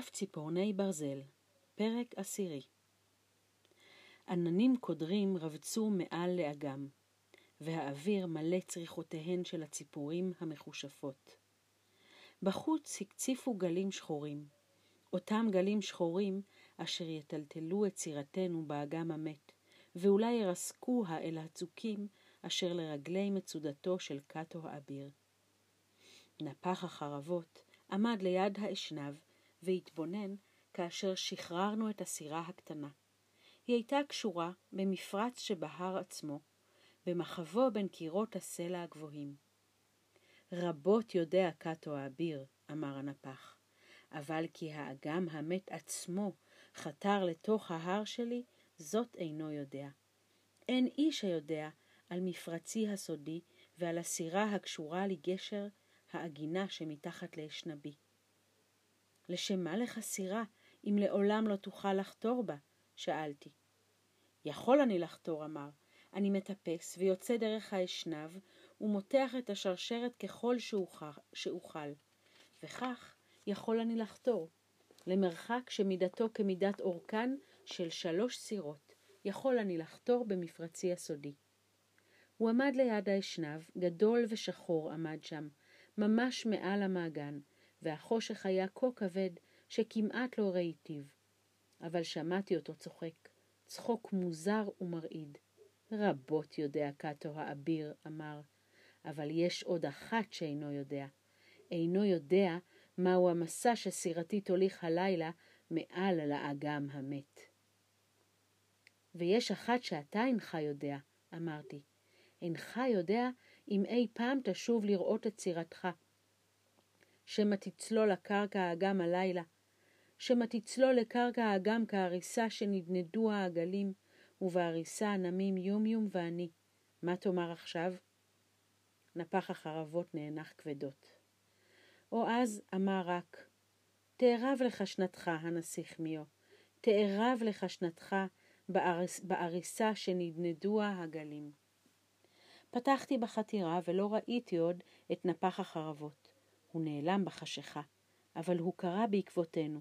דף ציפורני ברזל, פרק עשירי עננים קודרים רבצו מעל לאגם, והאוויר מלא צריכותיהן של הציפורים המכושפות. בחוץ הקציפו גלים שחורים, אותם גלים שחורים אשר יטלטלו את סירתנו באגם המת, ואולי ירסקוה אל הצוקים אשר לרגלי מצודתו של קאטו האביר. נפח החרבות עמד ליד האשנב, והתבונן כאשר שחררנו את הסירה הקטנה. היא הייתה קשורה במפרץ שבהר עצמו, במחבו בין קירות הסלע הגבוהים. רבות יודע קאטו האביר, אמר הנפח, אבל כי האגם המת עצמו חתר לתוך ההר שלי, זאת אינו יודע. אין איש היודע על מפרצי הסודי ועל הסירה הקשורה לגשר העגינה שמתחת לאשנבי. לשם מה לך סירה, אם לעולם לא תוכל לחתור בה? שאלתי. יכול אני לחתור, אמר. אני מטפס ויוצא דרך האשנב, ומותח את השרשרת ככל שאוכל, וכך יכול אני לחתור. למרחק שמידתו כמידת אורכן של שלוש סירות, יכול אני לחתור במפרצי הסודי. הוא עמד ליד האשנב, גדול ושחור עמד שם, ממש מעל המעגן, והחושך היה כה כבד שכמעט לא ראיתיו. אבל שמעתי אותו צוחק, צחוק מוזר ומרעיד. רבות יודע קאטו האביר, אמר, אבל יש עוד אחת שאינו יודע. אינו יודע מהו המסע שסירתי תוליך הלילה מעל לאגם המת. ויש אחת שאתה אינך יודע, אמרתי. אינך יודע אם אי פעם תשוב לראות את סירתך. שמא תצלול לקרקע האגם הלילה, שמא תצלול לקרקע האגם כהריסה שנדנדו העגלים, ובהריסה הנמים יומיום ואני. מה תאמר עכשיו? נפח החרבות נאנח כבדות. או אז אמר רק, תערב לך שנתך, הנסיך מיו, תערב לך שנתך באריס, באריסה שנדנדוה הגלים. פתחתי בחתירה ולא ראיתי עוד את נפח החרבות. הוא נעלם בחשיכה, אבל הוא קרא בעקבותינו.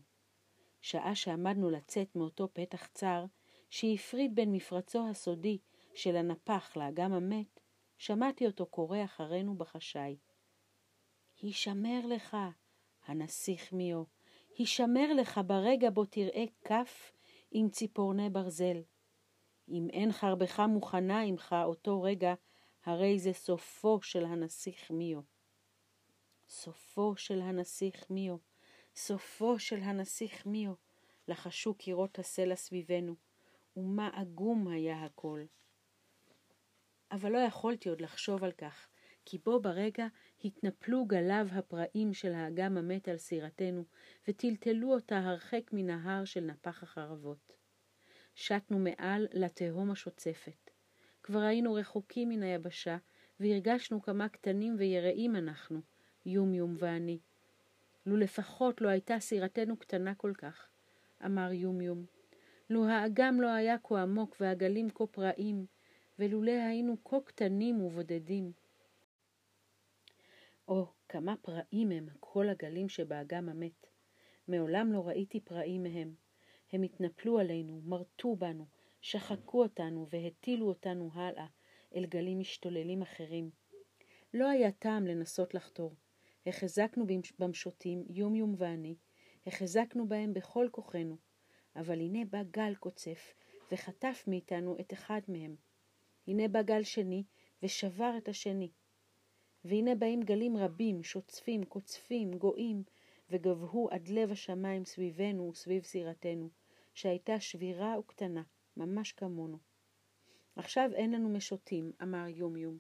שעה שעמדנו לצאת מאותו פתח צר, שהפריד בין מפרצו הסודי של הנפח לאגם המת, שמעתי אותו קורא אחרינו בחשאי. הישמר לך, הנסיך מיו, הישמר לך ברגע בו תראה כף עם ציפורני ברזל. אם אין חרבך מוכנה עמך אותו רגע, הרי זה סופו של הנסיך מיו. סופו של הנסיך מיו, סופו של הנסיך מיו, לחשו קירות הסלע סביבנו, ומה עגום היה הכל. אבל לא יכולתי עוד לחשוב על כך, כי בו ברגע התנפלו גליו הפראים של האגם המת על סירתנו, וטלטלו אותה הרחק מן ההר של נפח החרבות. שטנו מעל לתהום השוצפת. כבר היינו רחוקים מן היבשה, והרגשנו כמה קטנים ויראים אנחנו, יומיום ואני. לו לפחות לא הייתה סירתנו קטנה כל כך, אמר יומיום. לו האגם לא היה כה עמוק והגלים כה פראים, ולולא היינו כה קטנים ובודדים. או, כמה פראים הם כל הגלים שבאגם המת. מעולם לא ראיתי פראים מהם. הם התנפלו עלינו, מרטו בנו, שחקו אותנו והטילו אותנו הלאה אל גלים משתוללים אחרים. לא היה טעם לנסות לחתור. החזקנו במשוטים, יומיום ואני, החזקנו בהם בכל כוחנו, אבל הנה בא גל קוצף, וחטף מאיתנו את אחד מהם. הנה בא גל שני, ושבר את השני. והנה באים גלים רבים, שוצפים, קוצפים, גואים, וגבהו עד לב השמיים סביבנו וסביב סירתנו, שהייתה שבירה וקטנה, ממש כמונו. עכשיו אין לנו משוטים, אמר יומיום.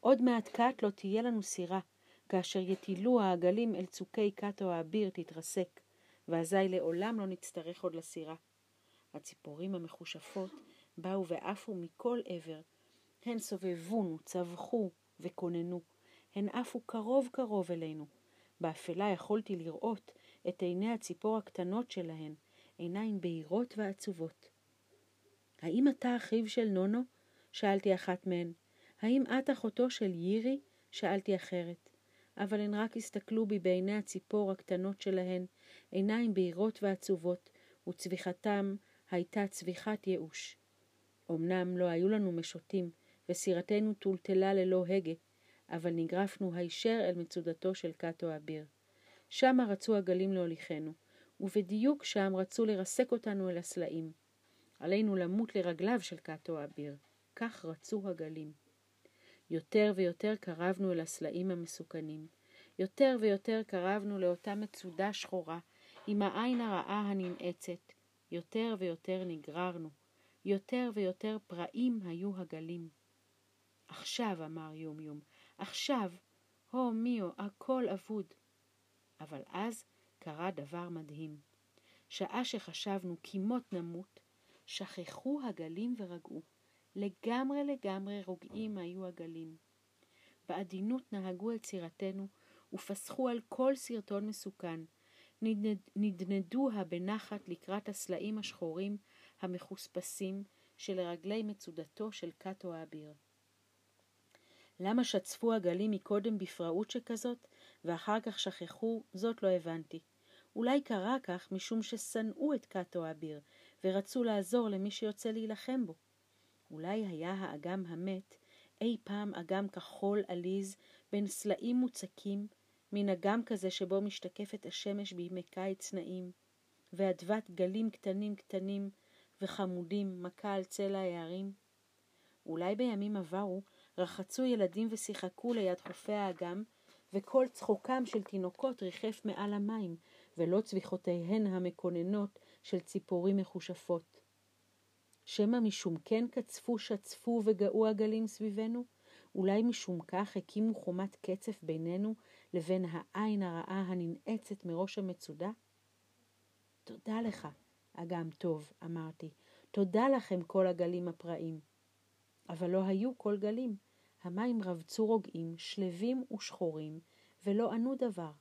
עוד מעט קט לא תהיה לנו סירה, כאשר יטילו העגלים אל צוקי קאטו האביר תתרסק, ואזי לעולם לא נצטרך עוד לסירה. הציפורים המכושפות באו ועפו מכל עבר. הן סובבונו, צווחו וכוננו. הן עפו קרוב קרוב אלינו. באפלה יכולתי לראות את עיני הציפור הקטנות שלהן, עיניים בהירות ועצובות. האם אתה אחיו של נונו? שאלתי אחת מהן. האם את אחותו של יירי? שאלתי אחרת. אבל הן רק הסתכלו בי בעיני הציפור הקטנות שלהן, עיניים בהירות ועצובות, וצביחתם הייתה צביחת ייאוש. אמנם לא היו לנו משוטים, וסירתנו טולטלה ללא הגה, אבל נגרפנו הישר אל מצודתו של קאטו אביר. שמה רצו הגלים להוליכנו, ובדיוק שם רצו לרסק אותנו אל הסלעים. עלינו למות לרגליו של קאטו אביר. כך רצו הגלים. יותר ויותר קרבנו אל הסלעים המסוכנים. יותר ויותר קרבנו לאותה מצודה שחורה, עם העין הרעה הננעצת. יותר ויותר נגררנו. יותר ויותר פראים היו הגלים. עכשיו, אמר יומיום, עכשיו, הו מיו, הכל אבוד. אבל אז קרה דבר מדהים. שעה שחשבנו כי מות נמות, שכחו הגלים ורגעו. לגמרי לגמרי רוגעים היו הגלים. בעדינות נהגו את סירתנו ופסחו על כל סרטון מסוכן. נדנדוה בנחת לקראת הסלעים השחורים המחוספסים שלרגלי מצודתו של קאטו האביר. למה שצפו הגלים מקודם בפראות שכזאת, ואחר כך שכחו, זאת לא הבנתי. אולי קרה כך משום ששנאו את קאטו האביר, ורצו לעזור למי שיוצא להילחם בו. אולי היה האגם המת אי פעם אגם כחול עליז בין סלעים מוצקים, מן אגם כזה שבו משתקפת השמש בימי קיץ נעים, ואדוות גלים קטנים קטנים וחמודים מכה על צלע ההרים? אולי בימים עברו רחצו ילדים ושיחקו ליד חופי האגם, וכל צחוקם של תינוקות ריחף מעל המים, ולא צביחותיהן המקוננות של ציפורים מחושפות. שמא משום כן קצפו, שצפו וגאו הגלים סביבנו? אולי משום כך הקימו חומת קצף בינינו לבין העין הרעה הננעצת מראש המצודה? תודה לך, אגם טוב, אמרתי. תודה לכם כל הגלים הפראים. אבל לא היו כל גלים. המים רבצו רוגעים, שלווים ושחורים, ולא ענו דבר.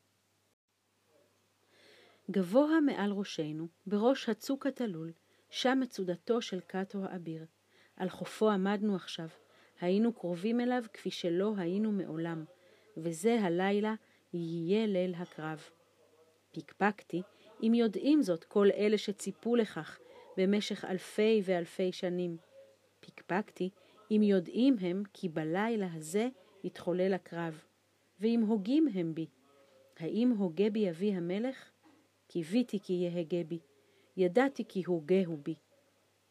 גבוה מעל ראשנו, בראש הצוק התלול, שם מצודתו של קאטו האביר. על חופו עמדנו עכשיו. היינו קרובים אליו כפי שלא היינו מעולם, וזה הלילה יהיה ליל הקרב. פקפקתי, אם יודעים זאת כל אלה שציפו לכך במשך אלפי ואלפי שנים. פקפקתי, אם יודעים הם כי בלילה הזה יתחולל הקרב, ואם הוגים הם בי. האם הוגה בי אבי המלך? קיוויתי כי יהגה בי. ידעתי כי הוגהו בי.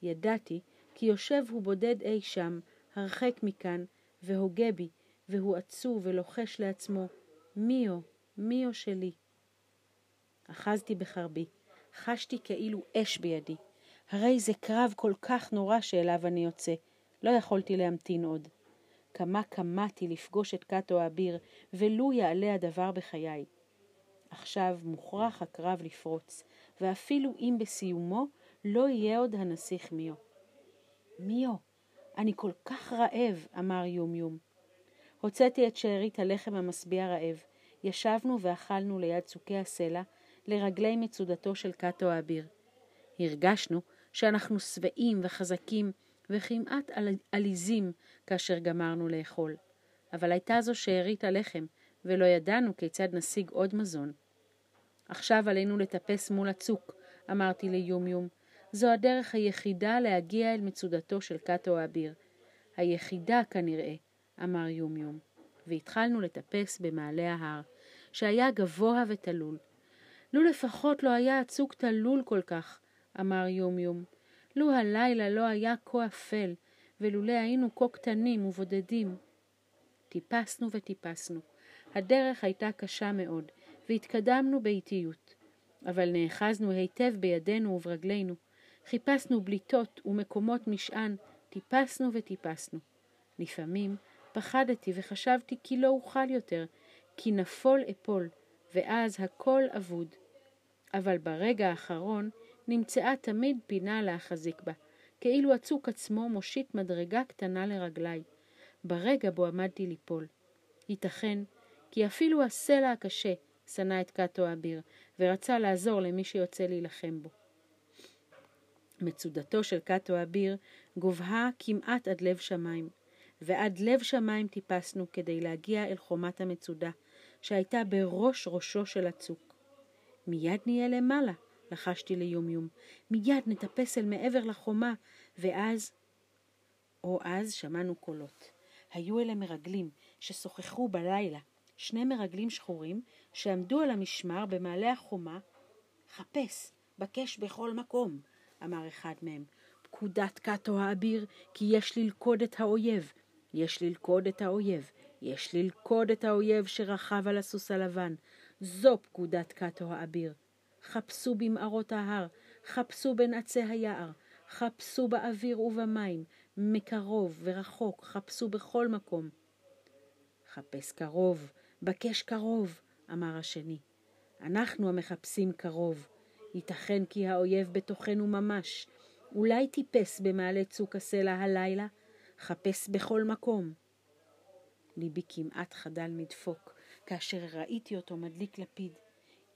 ידעתי כי יושב הוא בודד אי שם, הרחק מכאן, והוגה בי, והוא עצוב ולוחש לעצמו, מיו, מיו שלי. אחזתי בחרבי, חשתי כאילו אש בידי. הרי זה קרב כל כך נורא שאליו אני יוצא, לא יכולתי להמתין עוד. כמה קמאתי לפגוש את קאטו האביר, ולו יעלה הדבר בחיי. עכשיו מוכרח הקרב לפרוץ, ואפילו אם בסיומו לא יהיה עוד הנסיך מיו. מיו, אני כל כך רעב, אמר יומיום. הוצאתי את שארית הלחם המשביע רעב, ישבנו ואכלנו ליד צוקי הסלע, לרגלי מצודתו של קאטו האביר. הרגשנו שאנחנו שבעים וחזקים וכמעט עליזים כאשר גמרנו לאכול. אבל הייתה זו שארית הלחם, ולא ידענו כיצד נשיג עוד מזון. עכשיו עלינו לטפס מול הצוק, אמרתי ליומיום. זו הדרך היחידה להגיע אל מצודתו של קאטו האביר. היחידה כנראה, אמר יומיום. והתחלנו לטפס במעלה ההר, שהיה גבוה ותלול. לו לפחות לא היה הצוק תלול כל כך, אמר יומיום. לו הלילה לא היה כה אפל, ולולא היינו כה קטנים ובודדים. טיפסנו וטיפסנו. הדרך הייתה קשה מאוד, והתקדמנו באיטיות. אבל נאחזנו היטב בידינו וברגלינו. חיפשנו בליטות ומקומות משען, טיפסנו וטיפסנו. לפעמים פחדתי וחשבתי כי לא אוכל יותר, כי נפול אפול, ואז הכל אבוד. אבל ברגע האחרון נמצאה תמיד פינה להחזיק בה, כאילו הצוק עצמו מושיט מדרגה קטנה לרגלי, ברגע בו עמדתי ליפול. ייתכן כי אפילו הסלע הקשה שנא את קאטו האביר, ורצה לעזור למי שיוצא להילחם בו. מצודתו של קאטו האביר גובהה כמעט עד לב שמיים, ועד לב שמיים טיפסנו כדי להגיע אל חומת המצודה, שהייתה בראש ראשו של הצוק. מיד נהיה למעלה, לחשתי ליומיום. מיד נטפס אל מעבר לחומה, ואז... או אז שמענו קולות. היו אלה מרגלים ששוחחו בלילה, שני מרגלים שחורים שעמדו על המשמר במעלה החומה. חפש, בקש בכל מקום, אמר אחד מהם. פקודת קאטו האביר, כי יש ללכוד את האויב. יש ללכוד את האויב. יש ללכוד את האויב שרכב על הסוס הלבן. זו פקודת קאטו האביר. חפשו במערות ההר, חפשו בין עצי היער, חפשו באוויר ובמים, מקרוב ורחוק, חפשו בכל מקום. חפש קרוב, בקש קרוב, אמר השני. אנחנו המחפשים קרוב. ייתכן כי האויב בתוכנו ממש. אולי טיפס במעלה צוק הסלע הלילה? חפש בכל מקום. ליבי כמעט חדל מדפוק, כאשר ראיתי אותו מדליק לפיד.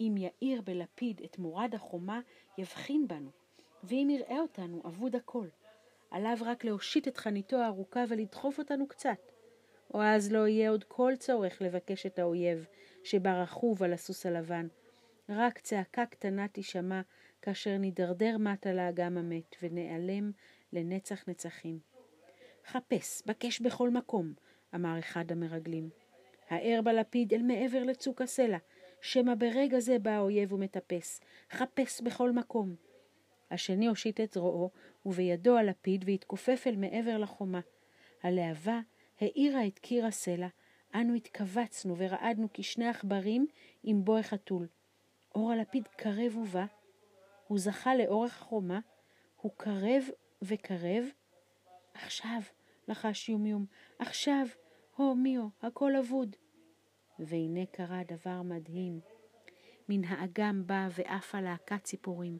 אם יאיר בלפיד את מורד החומה, יבחין בנו, ואם יראה אותנו, אבוד הכל. עליו רק להושיט את חניתו הארוכה ולדחוף אותנו קצת. או אז לא יהיה עוד כל צורך לבקש את האויב, שבא רכוב על הסוס הלבן. רק צעקה קטנה תישמע כאשר נידרדר מטה לאגם המת, ונעלם לנצח נצחים. חפש, בקש בכל מקום, אמר אחד המרגלים. האר בלפיד אל מעבר לצוק הסלע, שמא ברגע זה בא האויב ומטפס. חפש בכל מקום. השני הושיט את זרועו, ובידו הלפיד, והתכופף אל מעבר לחומה. הלהבה האירה את קיר הסלע, אנו התכווצנו ורעדנו כשני עכברים עם בוי חתול. אור הלפיד קרב ובא, הוא זכה לאורך החומה, הוא קרב וקרב. עכשיו, לחש יומיום, עכשיו, הו מיו, הכל אבוד. והנה קרה דבר מדהים. מן האגם באה ועפה להקת ציפורים.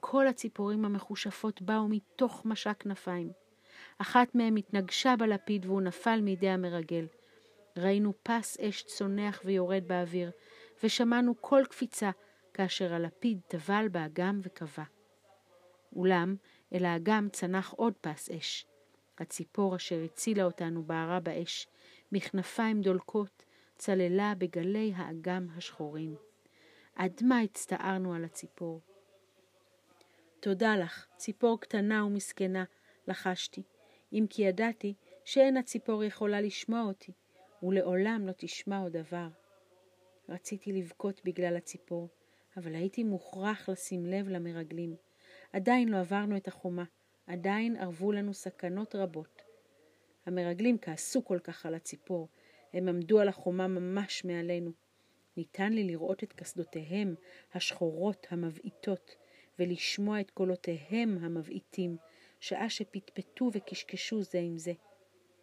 כל הציפורים המחושפות באו מתוך משק כנפיים. אחת מהן התנגשה בלפיד והוא נפל מידי המרגל. ראינו פס אש צונח ויורד באוויר, ושמענו קול קפיצה, כאשר הלפיד טבל באגם וכבה. אולם אל האגם צנח עוד פס אש. הציפור אשר הצילה אותנו בערה באש, מכנפיים דולקות, צללה בגלי האגם השחורים. עד מה הצטערנו על הציפור. תודה לך, ציפור קטנה ומסכנה, לחשתי, אם כי ידעתי שאין הציפור יכולה לשמוע אותי, ולעולם לא תשמע עוד דבר. רציתי לבכות בגלל הציפור, אבל הייתי מוכרח לשים לב למרגלים. עדיין לא עברנו את החומה, עדיין ארבו לנו סכנות רבות. המרגלים כעסו כל כך על הציפור, הם עמדו על החומה ממש מעלינו. ניתן לי לראות את קסדותיהם השחורות המבעיטות, ולשמוע את קולותיהם המבעיטים, שעה שפטפטו וקשקשו זה עם זה.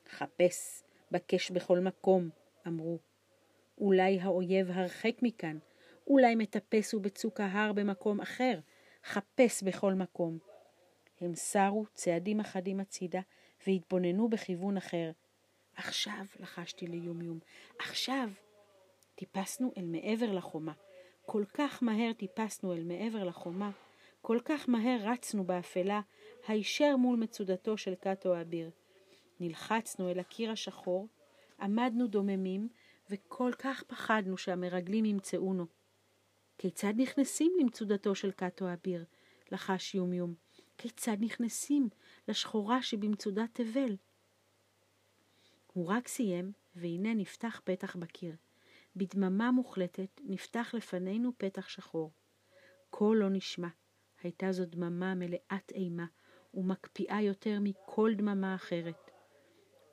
חפש, בקש בכל מקום, אמרו. אולי האויב הרחק מכאן, אולי מטפס הוא בצוק ההר במקום אחר, חפש בכל מקום. הם סרו צעדים אחדים הצידה והתבוננו בכיוון אחר. עכשיו, לחשתי ליומיום, עכשיו. טיפסנו אל מעבר לחומה. כל כך מהר טיפסנו אל מעבר לחומה, כל כך מהר רצנו באפלה, הישר מול מצודתו של קאטו האביר. נלחצנו אל הקיר השחור, עמדנו דוממים, וכל כך פחדנו שהמרגלים ימצאונו. כיצד נכנסים למצודתו של קאטו האביר? לחש יומיום. כיצד נכנסים לשחורה שבמצודת תבל? הוא רק סיים, והנה נפתח פתח בקיר. בדממה מוחלטת נפתח לפנינו פתח שחור. קול לא נשמע. הייתה זו דממה מלאת אימה, ומקפיאה יותר מכל דממה אחרת.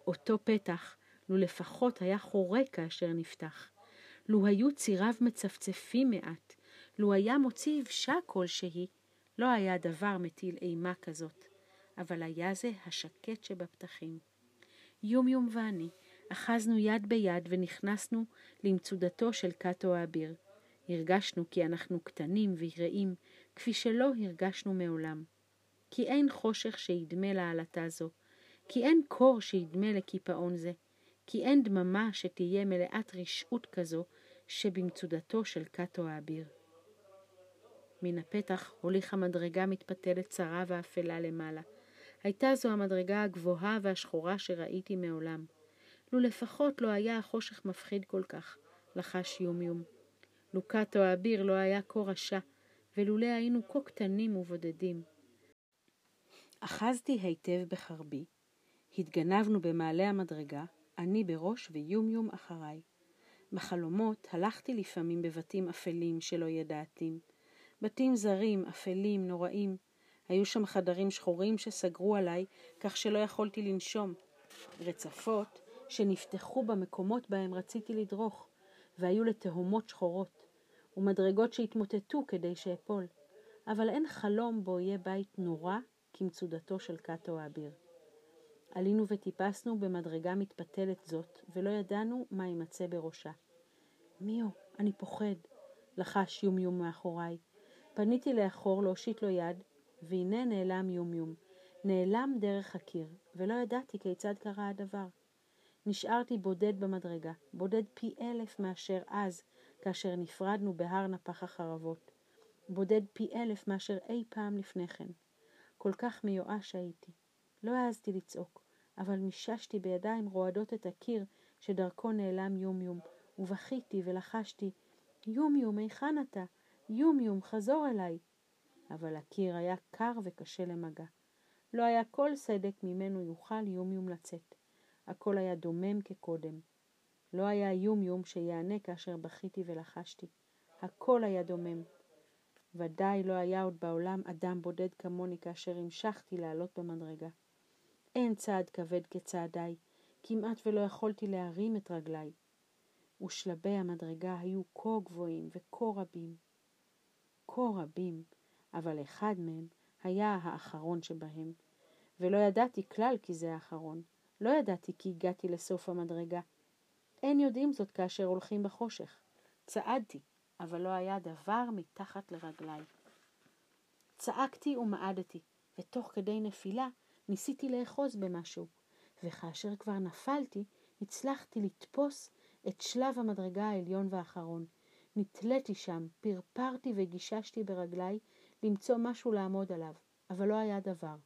אותו פתח, לו לפחות היה חורק כאשר נפתח. לו היו ציריו מצפצפים מעט, לו היה מוציא יבשה כלשהי, לא היה דבר מטיל אימה כזאת, אבל היה זה השקט שבפתחים. יום יום ואני אחזנו יד ביד ונכנסנו למצודתו של קאטו האביר. הרגשנו כי אנחנו קטנים ויראים, כפי שלא הרגשנו מעולם. כי אין חושך שידמה לעלתה זו, כי אין קור שידמה לקיפאון זה, כי אין דממה שתהיה מלאת רשעות כזו שבמצודתו של קאטו האביר. מן הפתח הוליכה מדרגה מתפתלת צרה ואפלה למעלה. הייתה זו המדרגה הגבוהה והשחורה שראיתי מעולם. לו לפחות לא היה החושך מפחיד כל כך, לחש יומיום. לוקאטו האביר לא היה כה רשע, ולולא היינו כה קטנים ובודדים. אחזתי היטב בחרבי, התגנבנו במעלה המדרגה, אני בראש ויומיום אחריי. בחלומות הלכתי לפעמים בבתים אפלים שלא ידעתים. בתים זרים, אפלים, נוראים. היו שם חדרים שחורים שסגרו עליי, כך שלא יכולתי לנשום. רצפות שנפתחו במקומות בהם רציתי לדרוך, והיו לתהומות שחורות, ומדרגות שהתמוטטו כדי שאפול. אבל אין חלום בו יהיה בית נורא כמצודתו של קאטו האביר. עלינו וטיפסנו במדרגה מתפתלת זאת, ולא ידענו מה יימצא בראשה. מיו, אני פוחד, לחש יומיום מאחוריי. פניתי לאחור להושיט לו יד, והנה נעלם יומיום. נעלם דרך הקיר, ולא ידעתי כיצד קרה הדבר. נשארתי בודד במדרגה, בודד פי אלף מאשר אז, כאשר נפרדנו בהר נפח החרבות. בודד פי אלף מאשר אי פעם לפני כן. כל כך מיואש הייתי. לא העזתי לצעוק, אבל מיששתי בידיים רועדות את הקיר שדרכו נעלם יומיום, ובכיתי ולחשתי, יומיום, היכן אתה? יומיום, חזור אליי. אבל הקיר היה קר וקשה למגע. לא היה כל סדק ממנו יוכל יומיום לצאת. הכל היה דומם כקודם. לא היה יומיום שיענה כאשר בכיתי ולחשתי. הכל היה דומם. ודאי לא היה עוד בעולם אדם בודד כמוני כאשר המשכתי לעלות במדרגה. אין צעד כבד כצעדיי, כמעט ולא יכולתי להרים את רגליי. ושלבי המדרגה היו כה גבוהים וכה רבים. כה רבים, אבל אחד מהם היה האחרון שבהם, ולא ידעתי כלל כי זה האחרון. לא ידעתי כי הגעתי לסוף המדרגה. אין יודעים זאת כאשר הולכים בחושך. צעדתי, אבל לא היה דבר מתחת לרגליי. צעקתי ומעדתי, ותוך כדי נפילה ניסיתי לאחוז במשהו, וכאשר כבר נפלתי, הצלחתי לתפוס את שלב המדרגה העליון והאחרון. נתליתי שם, פרפרתי וגיששתי ברגליי למצוא משהו לעמוד עליו, אבל לא היה דבר.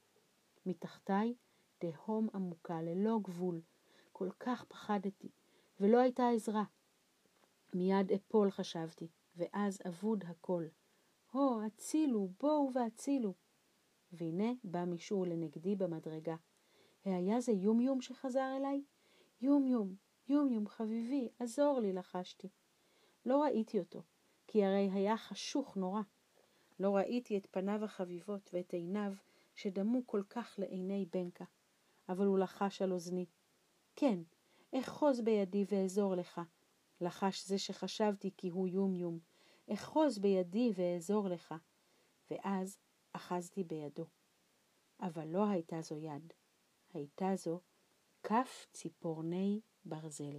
מתחתיי תהום עמוקה, ללא גבול. כל כך פחדתי, ולא הייתה עזרה. מיד אפול חשבתי, ואז אבוד הכל. הו, הצילו, בואו והצילו. והנה בא מישהו לנגדי במדרגה. היה זה יומיום שחזר אליי? יומיום, יומיום חביבי, עזור לי, לחשתי. לא ראיתי אותו, כי הרי היה חשוך נורא. לא ראיתי את פניו החביבות ואת עיניו שדמו כל כך לעיני בנקה. אבל הוא לחש על אוזני. כן, אחוז בידי ואעזור לך. לחש זה שחשבתי כי הוא יומיום. אחוז בידי ואעזור לך. ואז אחזתי בידו. אבל לא הייתה זו יד, הייתה זו כף ציפורני ברזל.